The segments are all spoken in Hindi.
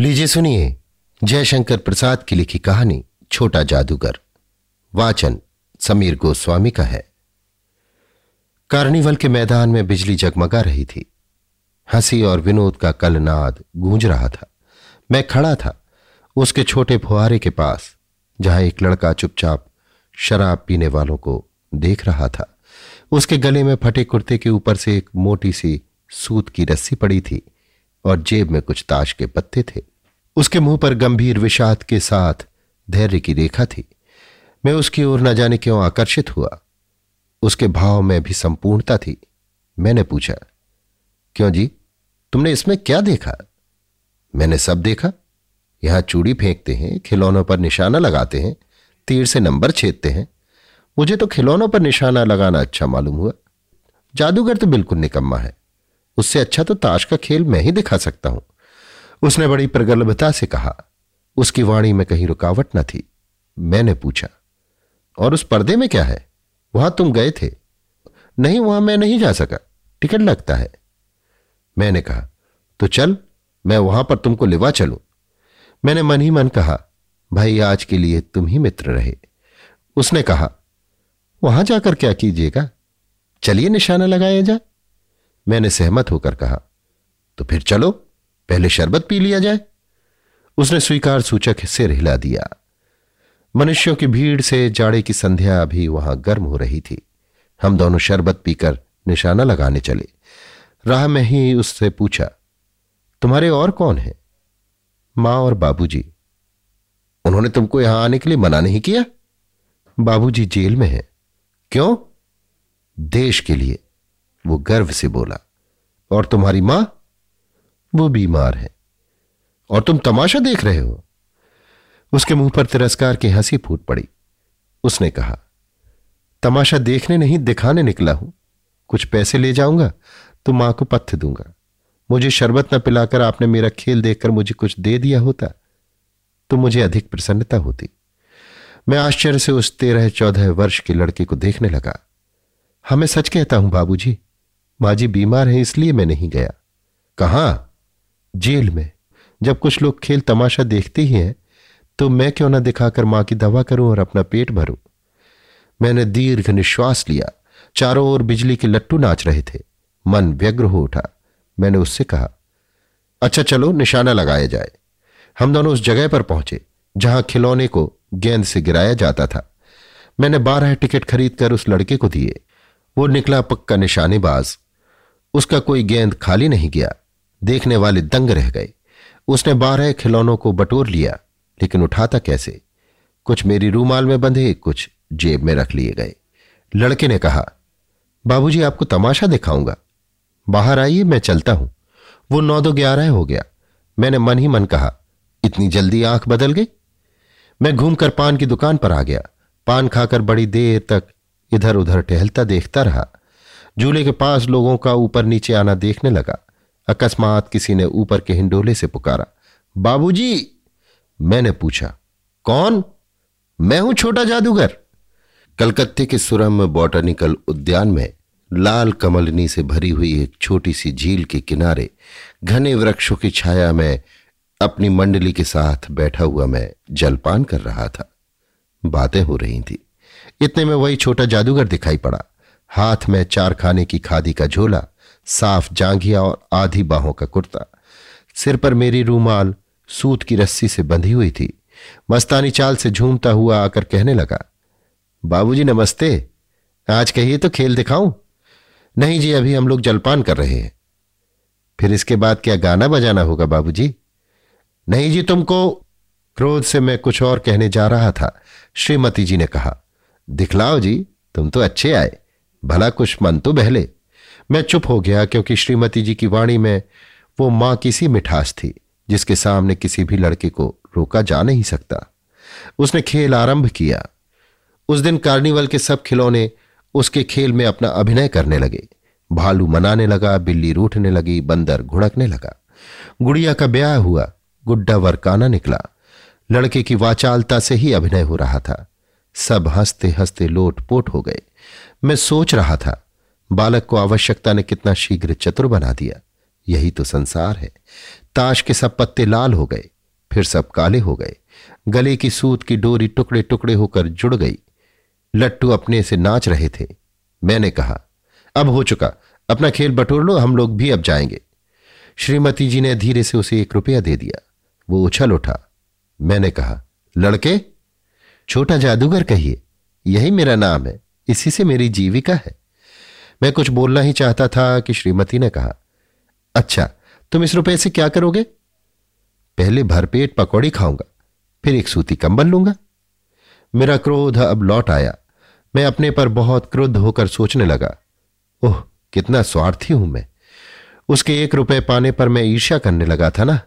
लीजिए सुनिए जयशंकर प्रसाद की लिखी कहानी छोटा जादूगर। वाचन समीर गोस्वामी का है। कार्निवल के मैदान में बिजली जगमगा रही थी। हँसी और विनोद का कल नाद गूंज रहा था। मैं खड़ा था उसके छोटे फुहारे के पास, जहाँ एक लड़का चुपचाप शराब पीने वालों को देख रहा था। उसके गले में फटे कुर्ते के ऊपर से एक मोटी सी सूत की रस्सी पड़ी थी। और जेब में कुछ ताश के पत्ते थे। उसके मुँह पर गंभीर विषाद के साथ धैर्य की रेखा थी। मैं उसकी ओर न जाने क्यों आकर्षित हुआ। उसके भाव में भी संपूर्णता थी। मैंने पूछा, क्यों जी? तुमने इसमें क्या देखा? मैंने सब देखा। यहाँ चूड़ी फेंकते हैं, खिलौनों पर निशाना लगाते हैं, तीर से नंबर छेदते हैं। मुझे तो खिलौनों पर निशाना लगाना अच्छा मालूम हुआ। जादूगर तो बिल्कुल निकम्मा है। उससे अच्छा तो ताश का खेल मैं ही दिखा सकता हूँ। उसने बड़ी प्रगल्भता से कहा, उसकी वाणी में कहीं रुकावट न थी। मैंने पूछा, और उस पर्दे में क्या है? वहाँ तुम गए थे। नहीं, वहाँ मैं नहीं जा सका। टिकट लगता है। मैंने कहा तो चल, मैं वहाँ पर तुमको लिवा चलूँ। मैंने मन ही मन कहा, भाई, आज के लिए तुम ही मित्र रहे। उसने कहा, वहाँ जाकर क्या कीजिएगा? चलिए निशाना लगाया जाए मैंने सहमत होकर कहा तो फिर चलो, पहले शरबत पी लिया जाए। उसने स्वीकार सूचक सिर हिला दिया। मनुष्यों की भीड़ से जाड़े की संध्या अभी वहाँ गर्म हो रही थी। हम दोनों शरबत पीकर निशाना लगाने चले। राह में ही उससे पूछा, तुम्हारे और कौन है? माँ और बाबूजी। उन्होंने तुमको यहाँ आने के लिए मना नहीं किया? बाबूजी जेल में है। क्यों? देश के लिए। वो गर्व से बोला, और तुम्हारी माँ? वो बीमार है। और तुम तमाशा देख रहे हो? उसके मुँह पर तिरस्कार की हँसी फूट पड़ी। उसने कहा, तमाशा देखने नहीं, दिखाने निकला हूँ। कुछ पैसे ले जाऊँगा तो माँ को पत्थ दूँगा। मुझे शरबत न पिलाकर आपने मेरा खेल देखकर मुझे कुछ दे दिया होता तो मुझे अधिक प्रसन्नता होती। मैं आश्चर्य से उस तेरह चौदह वर्ष के लड़के को देखने लगा। हमें सच कहता हूँ बाबूजी माँ जी बीमार है, इसलिए मैं नहीं गया। कहा? जेल में। जब कुछ लोग खेल तमाशा देखते ही हैं तो मैं क्यों ना दिखाकर माँ की दवा करूँ और अपना पेट भरूं? मैंने दीर्घ निश्वास लिया। चारों ओर बिजली के लट्टू नाच रहे थे। मन व्यग्र हो उठा। मैंने उससे कहा अच्छा चलो, निशाना लगाया जाए। हम दोनों उस जगह पर पहुँचे, जहाँ खिलौने को गेंद से गिराया जाता था। मैंने बारह टिकट खरीदकर उस लड़के को दिए। वो निकला पक्का निशानेबाज। उसका कोई गेंद खाली नहीं गया। देखने वाले दंग रह गए। उसने बारह खिलौनों को बटोर लिया, लेकिन उठाता कैसे? कुछ मेरी रूमाल में बंधे, कुछ जेब में रख लिए गए। लड़के ने कहा, बाबूजी, आपको तमाशा दिखाऊँगा। बाहर आइए, मैं चलता हूँ। वो नौ दो ग्यारह हो गया। मैंने मन ही मन कहा, इतनी जल्दी आँख बदल गई? मैं घूमकर पान की दुकान पर आ गया। पान खाकर बड़ी देर तक इधर उधर टहलता देखता रहा। झूले के पास लोगों का ऊपर नीचे आना देखने लगा। अकस्मात किसी ने ऊपर के हिंडोले से पुकारा, बाबूजी, मैंने पूछा, कौन? मैं हूँ छोटा जादूगर। कलकत्ते के सुरम बॉटनिकल उद्यान में लाल कमलनी से भरी हुई एक छोटी सी झील के किनारे घने वृक्षों की छाया में अपनी मंडली के साथ बैठा हुआ मैं जलपान कर रहा था। बातें हो रही थी। इतने में वही छोटा जादूगर दिखाई पड़ा। हाथ में चार खाने की खादी का झोला, साफ़ जांघिया और आधी बाहों का कुर्ता। सिर पर मेरी रूमाल सूत की रस्सी से बंधी हुई थी। मस्तानी चाल से झूमता हुआ आकर कहने लगा, बाबूजी, नमस्ते। आज कहिए तो खेल दिखाऊँ? नहीं जी, अभी हम लोग जलपान कर रहे हैं। फिर इसके बाद क्या गाना बजाना होगा, बाबूजी? नहीं जी, तुमको क्रोध से मैं कुछ और कहने जा रहा था, श्रीमती जी ने कहा। दिखलाओ जी, तुम तो अच्छे आए। भला कुछ मन तो बहले। मैं चुप हो गया क्योंकि श्रीमती जी की वाणी में वो माँ की सी मिठास थी, जिसके सामने किसी भी लड़के को रोका जा नहीं सकता। उसने खेल आरंभ किया। उस दिन कार्निवल के सब खिलौने उसके खेल में अपना अभिनय करने लगे। भालू मनाने लगा, बिल्ली रूठने लगी, बंदर घुड़कने लगा। गुड़िया का ब्याह हुआ, गुड्डा वरकाना निकला। लड़के की वाचालता से ही अभिनय हो रहा था। सब हँसते हँसते लोट पोट हो गए। मैं सोच रहा था, बालक को आवश्यकता ने कितना शीघ्र चतुर बना दिया। यही तो संसार है। ताश के सब पत्ते लाल हो गए, फिर सब काले हो गए। गले की सूत की डोरी टुकड़े टुकड़े होकर जुड़ गई। लट्टू अपने से नाच रहे थे। मैंने कहा, अब हो चुका, अपना खेल बटोर लो, हम लोग भी अब जाएँगे। श्रीमती जी ने धीरे से उसे एक रुपया दे दिया। वो उछल उठा। मैंने कहा, लड़के, छोटा जादूगर कहिए, यही मेरा नाम है। इसी से मेरी जीविका है। मैं कुछ बोलना ही चाहता था कि श्रीमती ने कहा अच्छा तुम इस रुपए से क्या करोगे? पहले भरपेट पकौड़ी खाऊँगा, फिर एक सूती कंबल लूँगा। मेरा क्रोध अब लौट आया। मैं अपने पर बहुत क्रुद्ध होकर सोचने लगा, ओह, कितना स्वार्थी हूँ मैं। उसके एक रुपए पाने पर मैं ईर्ष्या करने लगा था ना?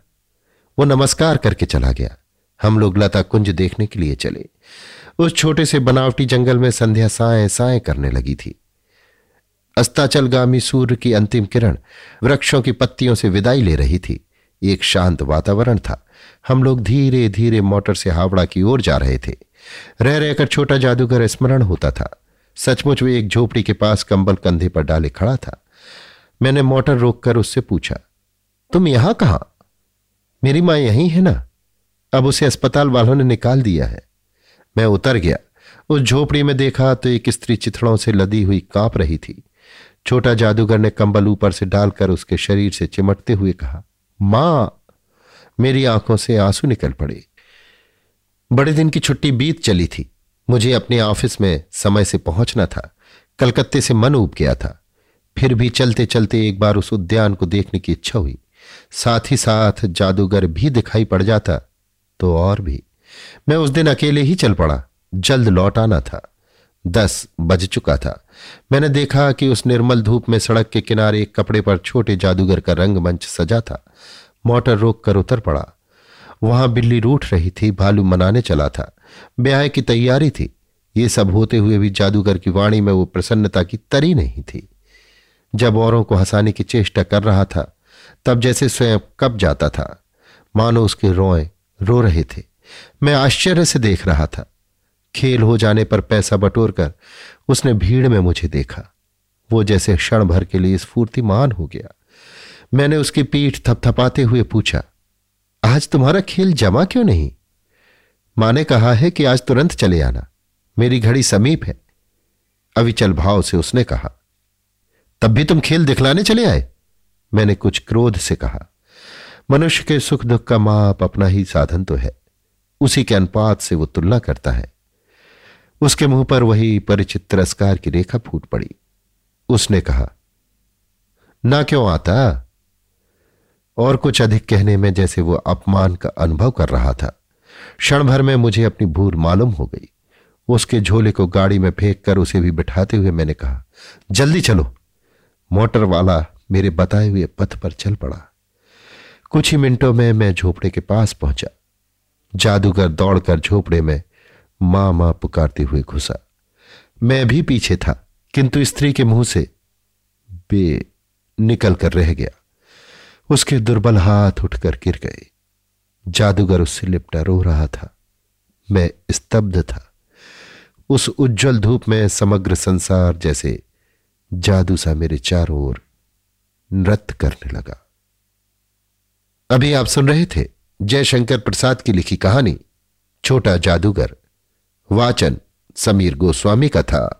वो नमस्कार करके चला गया। हम लोग लता कुंज देखने के लिए चले। उस छोटे से बनावटी जंगल में संध्या साए साए करने लगी थी। अस्ताचलगामी सूर्य की अंतिम किरण वृक्षों की पत्तियों से विदाई ले रही थी। एक शांत वातावरण था। हम लोग धीरे धीरे मोटर से हावड़ा की ओर जा रहे थे। रह रहकर छोटा जादूगर स्मरण होता था। सचमुच वे एक झोपड़ी के पास कंबल कंधे पर डाले खड़ा था। मैंने मोटर रोककर उससे पूछा, तुम यहाँ कहा? मेरी माँ यहीं है ना? अब उसे अस्पताल वालों ने निकाल दिया है। मैं उतर गया। उस झोपड़ी में देखा तो एक स्त्री चिथड़ों से लदी हुई काँप रही थी। छोटा जादूगर ने कंबल ऊपर से डालकर उसके शरीर से चिमटते हुए कहा, माँ, मेरी आँखों से आँसू निकल पड़े। बड़े दिन की छुट्टी बीत चली थी। मुझे अपने ऑफ़िस में समय से पहुँचना था। कलकत्ते से मन उब गया था। फिर भी चलते चलते एक बार उस उद्यान को देखने की इच्छा हुई। साथ ही साथ जादूगर भी दिखाई पड़ जाता तो और भी। मैं उस दिन अकेले ही चल पड़ा। जल्द लौट आना था। दस बज चुका था। मैंने देखा कि उस निर्मल धूप में सड़क के किनारे एक कपड़े पर छोटे जादूगर का रंगमंच सजा था। मोटर रोक कर उतर पड़ा। वहाँ बिल्ली रूठ रही थी, भालू मनाने चला था। ब्याह की तैयारी थी। ये सब होते हुए भी जादूगर की वाणी में वो प्रसन्नता की तरी नहीं थी। जब औरों को हंसाने की चेष्टा कर रहा था, तब जैसे स्वयं कब जाता था, मानो उसके रोए रो रहे थे। मैं आश्चर्य से देख रहा था। खेल हो जाने पर पैसा बटोर कर उसने भीड़ में मुझे देखा। वो जैसे क्षण भर के लिए स्फूर्तिमान हो गया। मैंने उसकी पीठ थपथपाते हुए पूछा, आज तुम्हारा खेल जमा क्यों नहीं? माँ ने कहा है कि आज तुरंत चले आना। मेरी घड़ी समीप है। अविचल भाव से उसने कहा, तब भी तुम खेल दिखलाने चले आए? मैंने कुछ क्रोध से कहा, मनुष्य के सुख दुख का माप अपना ही साधन तो है। उसी के अनुपात से वो तुलना करता है। उसके मुँह पर वही परिचित तिरस्कार की रेखा फूट पड़ी। उसने कहा, ना क्यों आता? और कुछ अधिक कहने में जैसे वो अपमान का अनुभव कर रहा था। क्षण भर में मुझे अपनी भूल मालूम हो गई। उसके झोले को गाड़ी में फेंक कर उसे भी बिठाते हुए मैंने कहा, जल्दी चलो। मोटर वाला मेरे बताए हुए पथ पर चल पड़ा। कुछ ही मिनटों में मैं झोपड़े के पास पहुँचा। जादूगर दौड़कर झोपड़े में माँ माँ पुकारते हुए घुसा। मैं भी पीछे था, किंतु स्त्री के मुँह से बे निकल कर रह गया। उसके दुर्बल हाथ उठकर गिर गए। जादूगर उससे लिपटा रो रहा था। मैं स्तब्ध था। उस उज्जवल धूप में समग्र संसार जैसे जादू सा मेरे चारों ओर नृत्य करने लगा। अभी आप सुन रहे थे जयशंकर प्रसाद की लिखी कहानी छोटा जादूगर वाचन समीर गोस्वामी का था।